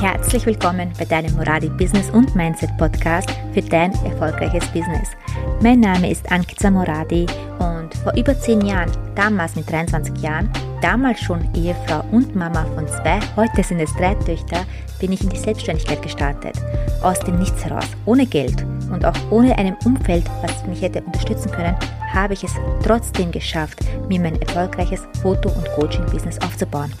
Herzlich willkommen bei deinem Moradi Business und Mindset Podcast für dein erfolgreiches Business. Mein Name ist Ankita Moradi und vor über zehn Jahren, damals mit 23 Jahren, damals schon Ehefrau und Mama von zwei, heute sind es drei Töchter, bin ich in die Selbstständigkeit gestartet. Aus dem Nichts heraus, ohne Geld und auch ohne einem Umfeld, was mich hätte unterstützen können, habe ich es trotzdem geschafft, mir mein erfolgreiches Foto- und Coaching-Business aufzubauen.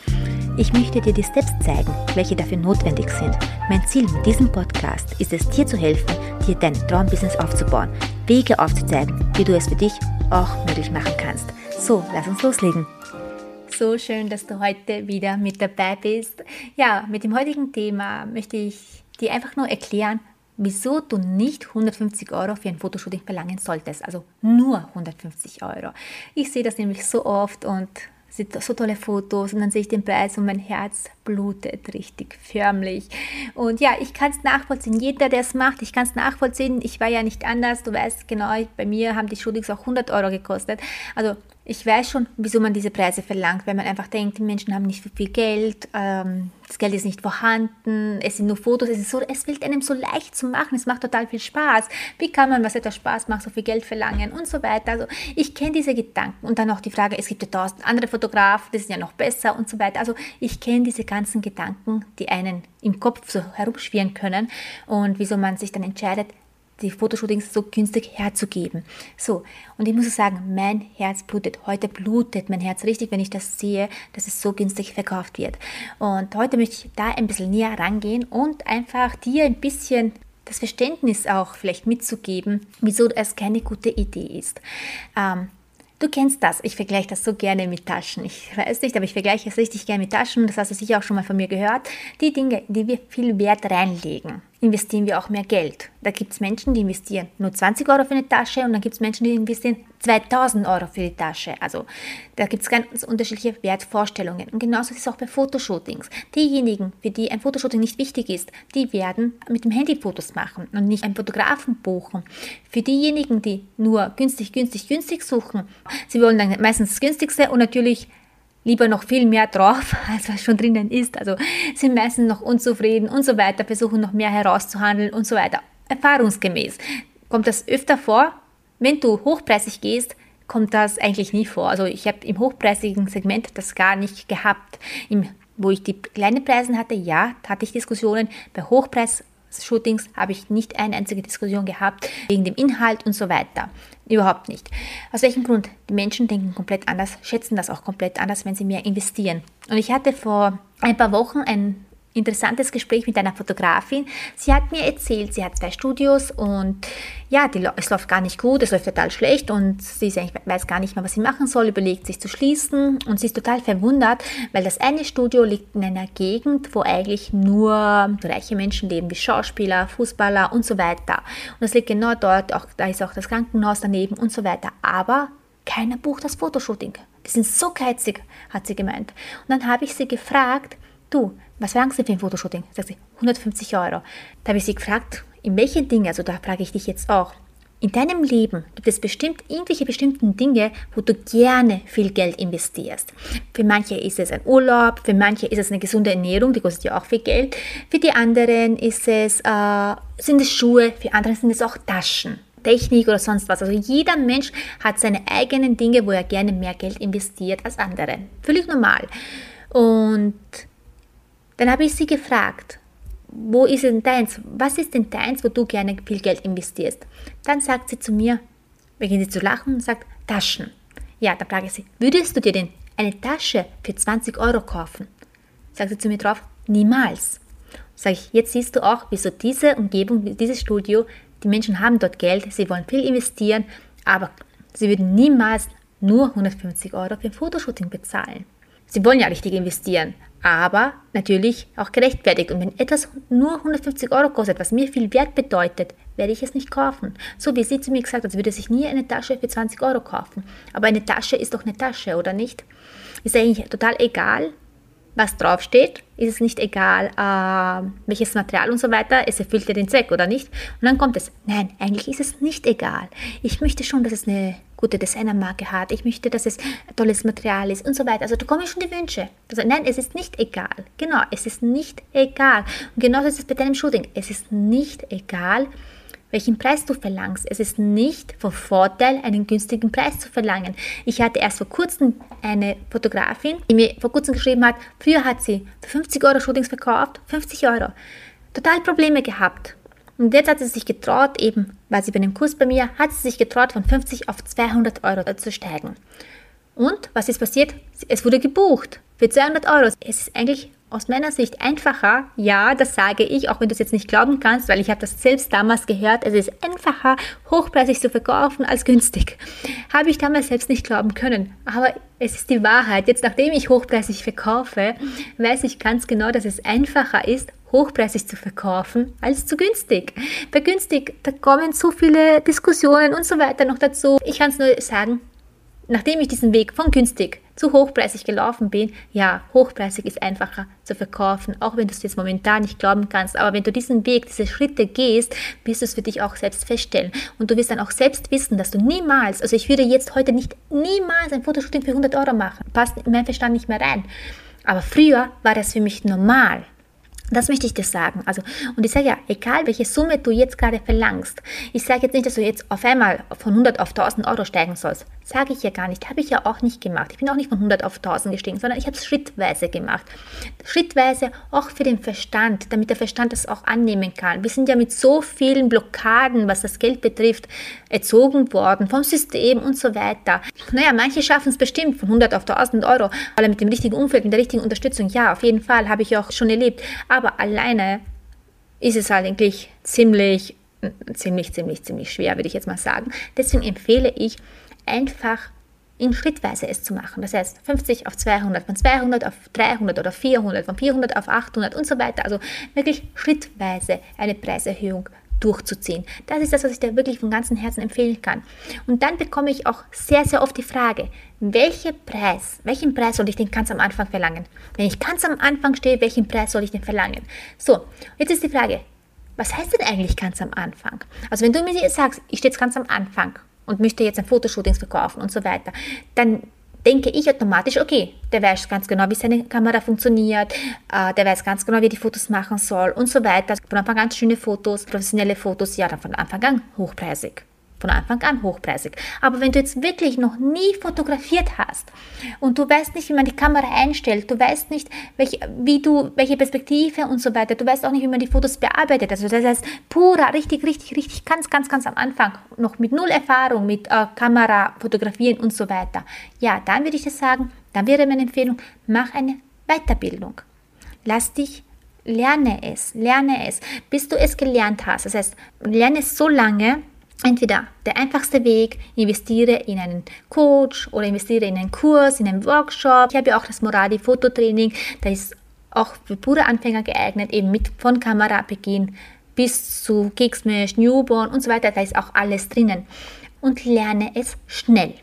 Ich möchte dir die Steps zeigen, welche dafür notwendig sind. Mein Ziel mit diesem Podcast ist es, dir zu helfen, dir dein Traumbusiness aufzubauen, Wege aufzuzeigen, wie du es für dich auch möglich machen kannst. So, lass uns loslegen. So schön, dass du heute wieder mit dabei bist. Ja, mit dem heutigen Thema möchte ich dir einfach nur erklären, wieso du nicht 150 Euro für ein Fotoshooting verlangen solltest. Also nur 150 Euro. Ich sehe das nämlich so oft und so tolle Fotos und dann sehe ich den Preis und mein Herz blutet richtig förmlich. Und ja, ich kann es nachvollziehen. Jeder, der es macht, ich kann es nachvollziehen. Ich war ja nicht anders. Du weißt genau, bei mir haben die Shootings auch 100 Euro gekostet. Also ich weiß schon, wieso man diese Preise verlangt, weil man einfach denkt, die Menschen haben nicht viel Geld, ähm, das Geld ist nicht vorhanden, es sind nur Fotos, es, ist so, es fällt einem so leicht zu machen, es macht total viel Spaß. Wie kann man, was etwas Spaß macht, so viel Geld verlangen und so weiter. Also ich kenne diese Gedanken und dann auch die Frage, es gibt ja tausend andere Fotografen, die sind ja noch besser und so weiter. Also ich kenne diese ganzen Gedanken, die einen im Kopf so herumschwirren können und wieso man sich dann entscheidet, die Fotoshootings so günstig herzugeben. So, und ich muss sagen, mein Herz blutet. Heute blutet mein Herz richtig, wenn ich das sehe, dass es so günstig verkauft wird. Und heute möchte ich da ein bisschen näher rangehen und einfach dir ein bisschen das Verständnis auch vielleicht mitzugeben, wieso es keine gute Idee ist. Ähm, Du kennst das. Ich vergleiche das so gerne mit Taschen. Ich weiß nicht, aber ich vergleiche es richtig gerne mit Taschen. Das hast du sicher auch schon mal von mir gehört. Die Dinge, die wir viel Wert reinlegen, investieren wir auch mehr Geld. Da gibt es Menschen, die investieren nur 20 Euro für eine Tasche und dann gibt es Menschen, die investieren 2000 Euro für die Tasche. Also da gibt es ganz unterschiedliche Wertvorstellungen. Und genauso ist es auch bei Fotoshootings. Diejenigen, für die ein Fotoshooting nicht wichtig ist, die werden mit dem Handy Fotos machen und nicht einen Fotografen buchen. Für diejenigen, die nur günstig, günstig, günstig suchen, sie wollen dann meistens das günstigste und natürlich lieber noch viel mehr drauf, als was schon drinnen ist. Also sind meistens noch unzufrieden und so weiter, versuchen noch mehr herauszuhandeln und so weiter. Erfahrungsgemäß kommt das öfter vor. Wenn du hochpreisig gehst, kommt das eigentlich nie vor. Also ich habe im hochpreisigen Segment das gar nicht gehabt. Im, wo ich die kleinen Preise hatte, ja, hatte ich Diskussionen. Bei Hochpreis Shootings habe ich nicht eine einzige Diskussion gehabt wegen dem Inhalt und so weiter. Überhaupt nicht. Aus welchem Grund? Die Menschen denken komplett anders, schätzen das auch komplett anders, wenn sie mehr investieren. Und ich hatte vor ein paar Wochen ein interessantes Gespräch mit einer Fotografin. Sie hat mir erzählt, sie hat zwei Studios und ja, die, es läuft gar nicht gut, es läuft total schlecht und sie weiß gar nicht mehr, was sie machen soll, überlegt sich zu schließen und sie ist total verwundert, weil das eine Studio liegt in einer Gegend, wo eigentlich nur reiche Menschen leben, wie Schauspieler, Fußballer und so weiter. Und das liegt genau dort, auch, da ist auch das Krankenhaus daneben und so weiter. Aber keiner bucht das Fotoshooting. Die sind so geizig, hat sie gemeint. Und dann habe ich sie gefragt, du, was verlangen Sie für ein Fotoshooting? Sagt sie, 150 Euro. Da habe ich sie gefragt, in welchen Dingen, also da frage ich dich jetzt auch, in deinem Leben gibt es bestimmt irgendwelche bestimmten Dinge, wo du gerne viel Geld investierst. Für manche ist es ein Urlaub, für manche ist es eine gesunde Ernährung, die kostet ja auch viel Geld. Für die anderen ist es, äh, sind es Schuhe, für andere sind es auch Taschen. Technik oder sonst was. Also jeder Mensch hat seine eigenen Dinge, wo er gerne mehr Geld investiert als andere. Völlig normal. Und dann habe ich sie gefragt, wo ist denn deins? Was ist denn deins, wo du gerne viel Geld investierst? Dann sagt sie zu mir, beginnt sie zu lachen und sagt, Taschen. Ja, da frage ich sie, würdest du dir denn eine Tasche für 20 Euro kaufen? Sagt sie zu mir drauf, niemals. Sage ich, jetzt siehst du auch, wieso diese Umgebung, dieses Studio, die Menschen haben dort Geld, sie wollen viel investieren, aber sie würden niemals nur 150 Euro für ein Fotoshooting bezahlen. Sie wollen ja richtig investieren, aber natürlich auch gerechtfertigt. Und wenn etwas nur 150 Euro kostet, was mir viel Wert bedeutet, werde ich es nicht kaufen. So wie sie zu mir gesagt hat, sie würde sich nie eine Tasche für 20 Euro kaufen. Aber eine Tasche ist doch eine Tasche, oder nicht? Ist eigentlich total egal, was draufsteht, ist es nicht egal, äh, welches Material und so weiter, es erfüllt ja den Zweck oder nicht. Und dann kommt es, nein, eigentlich ist es nicht egal. Ich möchte schon, dass es eine gute Designermarke hat, ich möchte, dass es tolles Material ist und so weiter. Also da kommen schon die Wünsche. Also nein, es ist nicht egal. Genau, es ist nicht egal. Und genauso ist es bei deinem Shooting. Es ist nicht egal, welchen Preis du verlangst. Es ist nicht von Vorteil, einen günstigen Preis zu verlangen. Ich hatte erst vor kurzem eine Fotografin, die mir vor kurzem geschrieben hat, früher hat sie für 50 Euro Shootings verkauft, 50 Euro. Total Probleme gehabt. Und jetzt hat sie sich getraut, eben, weil sie bei einem Kurs bei mir, hat sie sich getraut, von 50 auf 200 Euro zu steigen. Und was ist passiert? Es wurde gebucht für 200 Euro. Es ist eigentlich aus meiner Sicht einfacher, ja, das sage ich, auch wenn du es jetzt nicht glauben kannst, weil ich habe das selbst damals gehört, es ist einfacher, hochpreisig zu verkaufen als günstig. Habe ich damals selbst nicht glauben können, aber es ist die Wahrheit. Jetzt, nachdem ich hochpreisig verkaufe, weiß ich ganz genau, dass es einfacher ist, hochpreisig zu verkaufen als zu günstig. Bei günstig, da kommen so viele Diskussionen und so weiter noch dazu. Ich kann es nur sagen, nachdem ich diesen Weg von günstig zu hochpreisig gelaufen bin, ja, hochpreisig ist einfacher zu verkaufen, auch wenn du es jetzt momentan nicht glauben kannst. Aber wenn du diesen Weg, diese Schritte gehst, wirst du es für dich auch selbst feststellen. Und du wirst dann auch selbst wissen, dass du niemals, also ich würde jetzt heute nicht niemals ein Fotoshooting für 100 Euro machen. Passt in meinen Verstand nicht mehr rein. Aber früher war das für mich normal. Das möchte ich dir sagen. Also, und ich sage ja, egal welche Summe du jetzt gerade verlangst, ich sage jetzt nicht, dass du jetzt auf einmal von 100 auf 1000 Euro steigen sollst. Sage ich ja gar nicht. Habe ich ja auch nicht gemacht. Ich bin auch nicht von 100 auf 1000 gestiegen, sondern ich habe es schrittweise gemacht. Schrittweise auch für den Verstand, damit der Verstand das auch annehmen kann. Wir sind ja mit so vielen Blockaden, was das Geld betrifft, erzogen worden, vom System und so weiter. Naja, manche schaffen es bestimmt von 100 auf 1000 Euro, weil mit dem richtigen Umfeld, mit der richtigen Unterstützung. Ja, auf jeden Fall habe ich auch schon erlebt. Aber alleine ist es halt eigentlich ziemlich, ziemlich, ziemlich, ziemlich schwer, würde ich jetzt mal sagen. Deswegen empfehle ich, einfach in Schrittweise es zu machen. Das heißt 50 auf 200, von 200 auf 300 oder 400, von 400 auf 800 und so weiter. Also wirklich schrittweise eine Preiserhöhung durchzuziehen. Das ist das, was ich dir wirklich von ganzem Herzen empfehlen kann. Und dann bekomme ich auch sehr, sehr oft die Frage, welchen Preis, welchen Preis soll ich denn ganz am Anfang verlangen? Wenn ich ganz am Anfang stehe, welchen Preis soll ich denn verlangen? So, jetzt ist die Frage, was heißt denn eigentlich ganz am Anfang? Also wenn du mir sagst, ich stehe jetzt ganz am Anfang und möchte jetzt ein Fotoshootings verkaufen und so weiter, dann denke ich automatisch, okay, der weiß ganz genau, wie seine Kamera funktioniert, äh, der weiß ganz genau, wie er die Fotos machen soll und so weiter. Von Anfang an schöne Fotos, professionelle Fotos, ja, dann von Anfang an hochpreisig von Anfang an hochpreisig. Aber wenn du jetzt wirklich noch nie fotografiert hast und du weißt nicht, wie man die Kamera einstellt, du weißt nicht, welche, wie du, welche Perspektive und so weiter, du weißt auch nicht, wie man die Fotos bearbeitet. Also das heißt, purer, richtig, richtig, richtig, ganz, ganz, ganz am Anfang, noch mit null Erfahrung mit äh, Kamera, Fotografieren und so weiter. Ja, dann würde ich dir sagen, dann wäre meine Empfehlung, mach eine Weiterbildung. Lass dich lerne es, lerne es, bis du es gelernt hast. Das heißt, lerne es so lange, Entweder der einfachste Weg, investiere in einen Coach oder investiere in einen Kurs, in einen Workshop. Ich habe ja auch das Moradi Fototraining, da ist auch für pure Anfänger geeignet, eben mit von Kamerabeginn bis zu Kicksmash, Newborn und so weiter, da ist auch alles drinnen. Und lerne es schnell.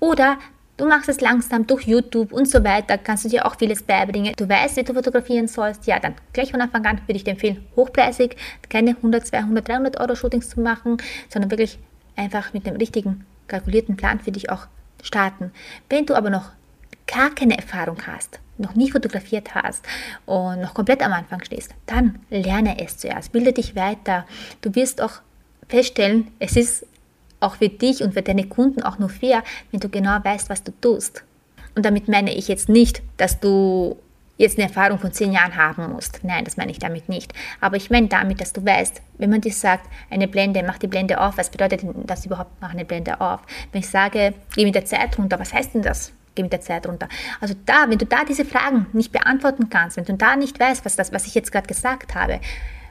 Oder Du machst es langsam durch YouTube und so weiter, kannst du dir auch vieles beibringen. Du weißt, wie du fotografieren sollst. Ja, dann gleich von Anfang an würde ich dir empfehlen, hochpreisig, keine 100, 200, 300 Euro Shootings zu machen, sondern wirklich einfach mit dem richtigen, kalkulierten Plan für dich auch starten. Wenn du aber noch gar keine Erfahrung hast, noch nie fotografiert hast und noch komplett am Anfang stehst, dann lerne es zuerst, bilde dich weiter. Du wirst auch feststellen, es ist auch für dich und für deine Kunden auch nur fair, wenn du genau weißt, was du tust. Und damit meine ich jetzt nicht, dass du jetzt eine Erfahrung von zehn Jahren haben musst. Nein, das meine ich damit nicht. Aber ich meine damit, dass du weißt, wenn man dir sagt, eine Blende, mach die Blende auf, was bedeutet das überhaupt, mach eine Blende auf? Wenn ich sage, geh mit der Zeit runter, was heißt denn das? Geh mit der Zeit runter. Also da, wenn du da diese Fragen nicht beantworten kannst, wenn du da nicht weißt, was, das, was ich jetzt gerade gesagt habe,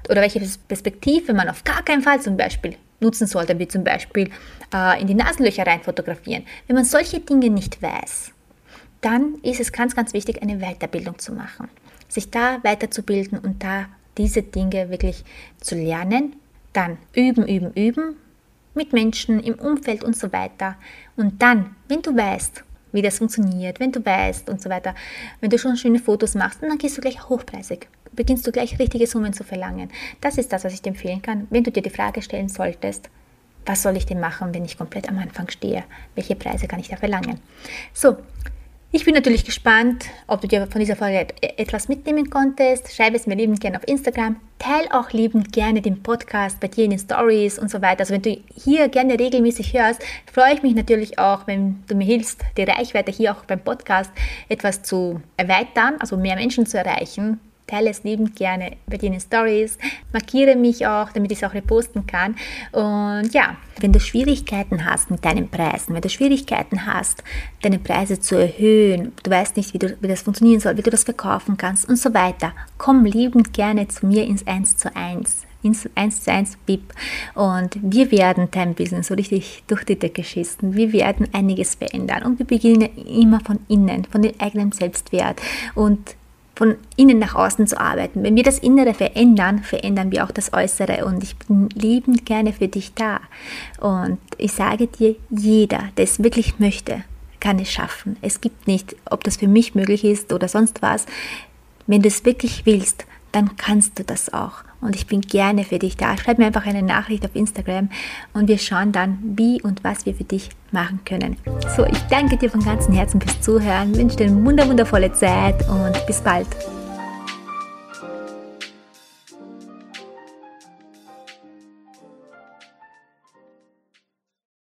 oder welche Perspektive man auf gar keinen Fall zum Beispiel nutzen sollte, wie zum Beispiel äh, in die Nasenlöcher rein fotografieren. Wenn man solche Dinge nicht weiß, dann ist es ganz, ganz wichtig, eine Weiterbildung zu machen. Sich da weiterzubilden und da diese Dinge wirklich zu lernen. Dann üben, üben, üben mit Menschen im Umfeld und so weiter. Und dann, wenn du weißt, wie das funktioniert, wenn du weißt und so weiter, wenn du schon schöne Fotos machst, dann gehst du gleich hochpreisig, beginnst du gleich richtige Summen zu verlangen. Das ist das, was ich dir empfehlen kann, wenn du dir die Frage stellen solltest, was soll ich denn machen, wenn ich komplett am Anfang stehe? Welche Preise kann ich da verlangen? So, ich bin natürlich gespannt, ob du dir von dieser Folge etwas mitnehmen konntest. Schreib es mir liebend gerne auf Instagram. Teil auch liebend gerne den Podcast bei dir in den Stories und so weiter. Also wenn du hier gerne regelmäßig hörst, freue ich mich natürlich auch, wenn du mir hilfst, die Reichweite hier auch beim Podcast etwas zu erweitern, also mehr Menschen zu erreichen teile es liebend gerne bei dir in den Stories, markiere mich auch, damit ich es auch reposten kann. Und ja, wenn du Schwierigkeiten hast mit deinen Preisen, wenn du Schwierigkeiten hast, deine Preise zu erhöhen, du weißt nicht, wie, du, wie das funktionieren soll, wie du das verkaufen kannst und so weiter, komm liebend gerne zu mir ins 1 zu 1 ins 1 zu 1 BIP und wir werden dein Business so richtig durch die Decke schießen. Wir werden einiges verändern und wir beginnen immer von innen, von dem eigenen Selbstwert und von innen nach außen zu arbeiten. Wenn wir das Innere verändern, verändern wir auch das Äußere und ich bin liebend gerne für dich da. Und ich sage dir, jeder, der es wirklich möchte, kann es schaffen. Es gibt nicht, ob das für mich möglich ist oder sonst was. Wenn du es wirklich willst, dann kannst du das auch. Und ich bin gerne für dich da. Schreib mir einfach eine Nachricht auf Instagram und wir schauen dann, wie und was wir für dich machen können. So, ich danke dir von ganzem Herzen fürs Zuhören, wünsche dir eine wundervolle Zeit und bis bald.